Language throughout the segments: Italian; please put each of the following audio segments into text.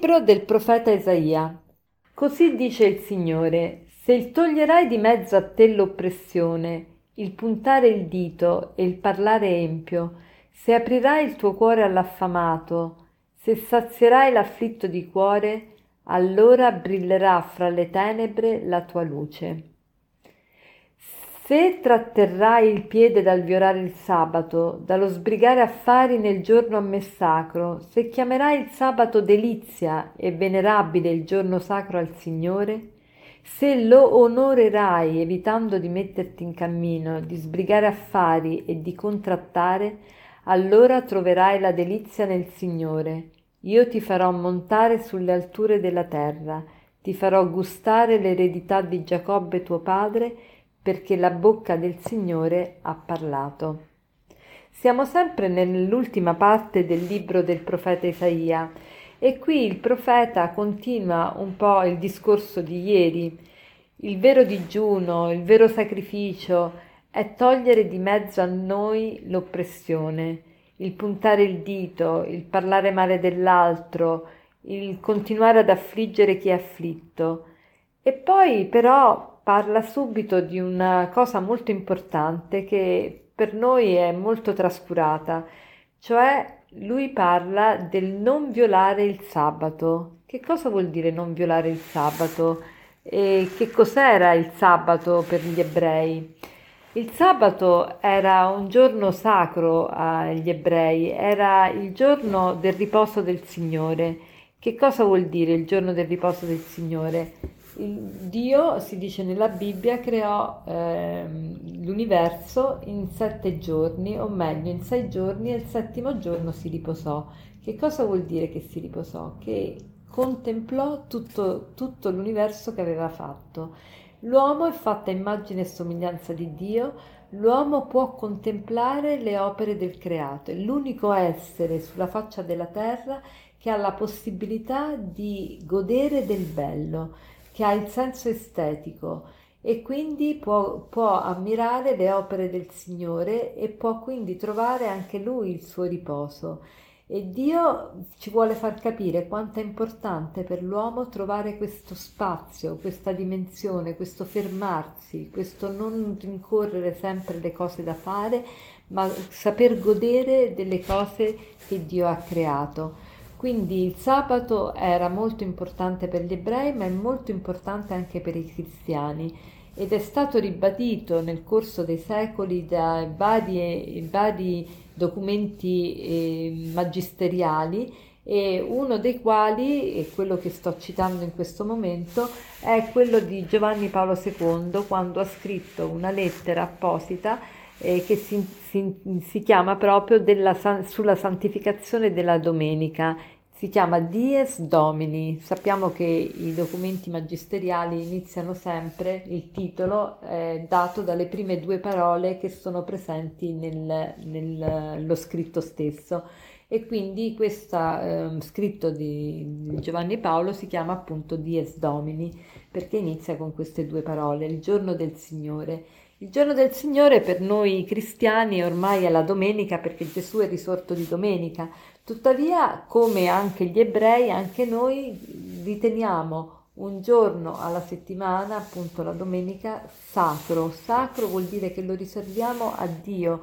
libro del profeta Isaia. Così dice il Signore, se il toglierai di mezzo a te l'oppressione, il puntare il dito e il parlare empio, se aprirai il tuo cuore all'affamato, se sazierai l'afflitto di cuore, allora brillerà fra le tenebre la tua luce. Se tratterrai il piede dal violare il sabato, dallo sbrigare affari nel giorno a me sacro, se chiamerai il sabato delizia e venerabile il giorno sacro al Signore, se lo onorerai evitando di metterti in cammino, di sbrigare affari e di contrattare, allora troverai la delizia nel Signore. Io ti farò montare sulle alture della terra, ti farò gustare l'eredità di Giacobbe tuo padre, perché la bocca del Signore ha parlato. Siamo sempre nell'ultima parte del libro del profeta Isaia e qui il profeta continua un po' il discorso di ieri. Il vero digiuno, il vero sacrificio è togliere di mezzo a noi l'oppressione, il puntare il dito, il parlare male dell'altro, il continuare ad affliggere chi è afflitto. E poi però parla subito di una cosa molto importante che per noi è molto trascurata, cioè lui parla del non violare il sabato. Che cosa vuol dire non violare il sabato? E che cos'era il sabato per gli ebrei? Il sabato era un giorno sacro agli ebrei, era il giorno del riposo del Signore. Che cosa vuol dire il giorno del riposo del Signore? Dio, si dice nella Bibbia, creò eh, l'universo in sette giorni, o meglio in sei giorni, e il settimo giorno si riposò. Che cosa vuol dire che si riposò? Che contemplò tutto, tutto l'universo che aveva fatto. L'uomo è fatta immagine e somiglianza di Dio, l'uomo può contemplare le opere del creato, è l'unico essere sulla faccia della terra che ha la possibilità di godere del bello che ha il senso estetico e quindi può, può ammirare le opere del Signore e può quindi trovare anche lui il suo riposo. E Dio ci vuole far capire quanto è importante per l'uomo trovare questo spazio, questa dimensione, questo fermarsi, questo non rincorrere sempre le cose da fare, ma saper godere delle cose che Dio ha creato. Quindi il sabato era molto importante per gli ebrei, ma è molto importante anche per i cristiani. Ed è stato ribadito nel corso dei secoli da vari, vari documenti eh, magisteriali e uno dei quali, e quello che sto citando in questo momento, è quello di Giovanni Paolo II quando ha scritto una lettera apposita eh, che si, si, si, chiama proprio della, sulla santificazione della domenica. Si chiama Dies Domini. Sappiamo che i documenti magisteriali iniziano sempre, il titolo è dato dalle prime due parole che sono presenti nel, nello scritto stesso e quindi questo eh, scritto di Giovanni Paolo si chiama appunto Dies Domini perché inizia con queste due parole, il giorno del Signore. Il giorno del Signore per noi cristiani ormai è la domenica perché Gesù è risorto di domenica, tuttavia come anche gli ebrei, anche noi riteniamo un giorno alla settimana, appunto la domenica, sacro. Sacro vuol dire che lo riserviamo a Dio,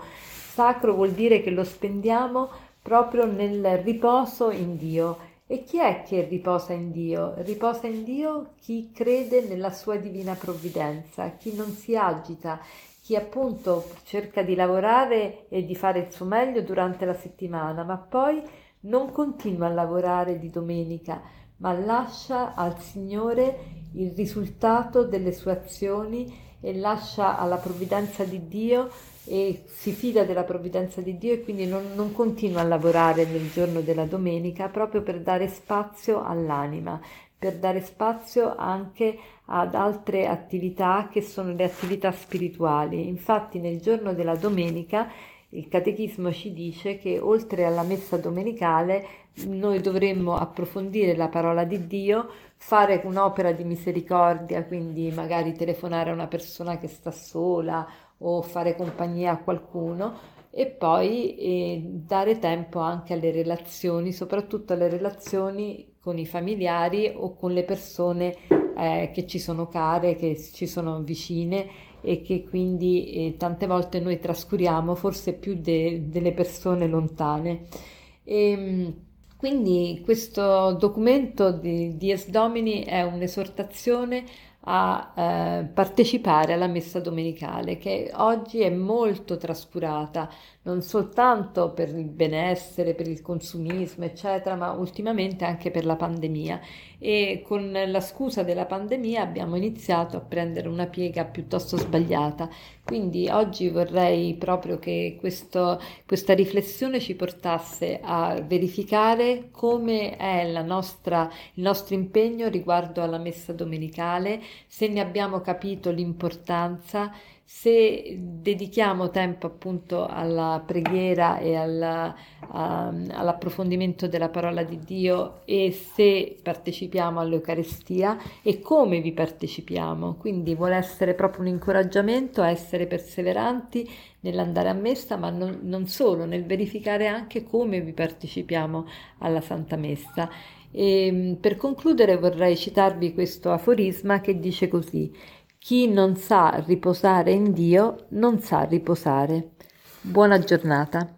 sacro vuol dire che lo spendiamo proprio nel riposo in Dio e chi è che riposa in Dio? Riposa in Dio chi crede nella sua divina provvidenza, chi non si agita, chi appunto cerca di lavorare e di fare il suo meglio durante la settimana, ma poi non continua a lavorare di domenica, ma lascia al Signore il risultato delle sue azioni e lascia alla provvidenza di Dio e si fida della provvidenza di Dio e quindi non, non, continua a lavorare nel giorno della domenica proprio per dare spazio all'anima, per dare spazio anche ad altre attività che sono le attività spirituali. Infatti nel giorno della domenica il Catechismo ci dice che oltre alla messa domenicale noi dovremmo approfondire la parola di Dio, fare un'opera di misericordia, quindi magari telefonare a una persona che sta sola o fare compagnia a qualcuno e poi eh, dare tempo anche alle relazioni, soprattutto alle relazioni con i familiari o con le persone eh, che ci sono care, che ci sono vicine e che quindi eh, tante volte noi trascuriamo, forse più de- delle persone lontane. E, ehm, quindi questo documento di Dies Domini è un'esortazione a eh, partecipare alla messa domenicale che oggi è molto trascurata non soltanto per il benessere, per il consumismo, eccetera, ma ultimamente anche per la pandemia. E con la scusa della pandemia abbiamo iniziato a prendere una piega piuttosto sbagliata. Quindi oggi vorrei proprio che questo, questa riflessione ci portasse a verificare come è nostra, il nostro impegno riguardo alla messa domenicale, se ne abbiamo capito l'importanza se dedichiamo tempo appunto alla preghiera e alla, um, all'approfondimento della parola di Dio e se partecipiamo all'Eucarestia e come vi partecipiamo. Quindi vuole essere proprio un incoraggiamento a essere perseveranti nell'andare a messa, ma non, non solo, nel verificare anche come vi partecipiamo alla Santa Messa. E, per concludere vorrei citarvi questo aforisma che dice così chi non sa riposare in Dio non sa riposare. Buona giornata.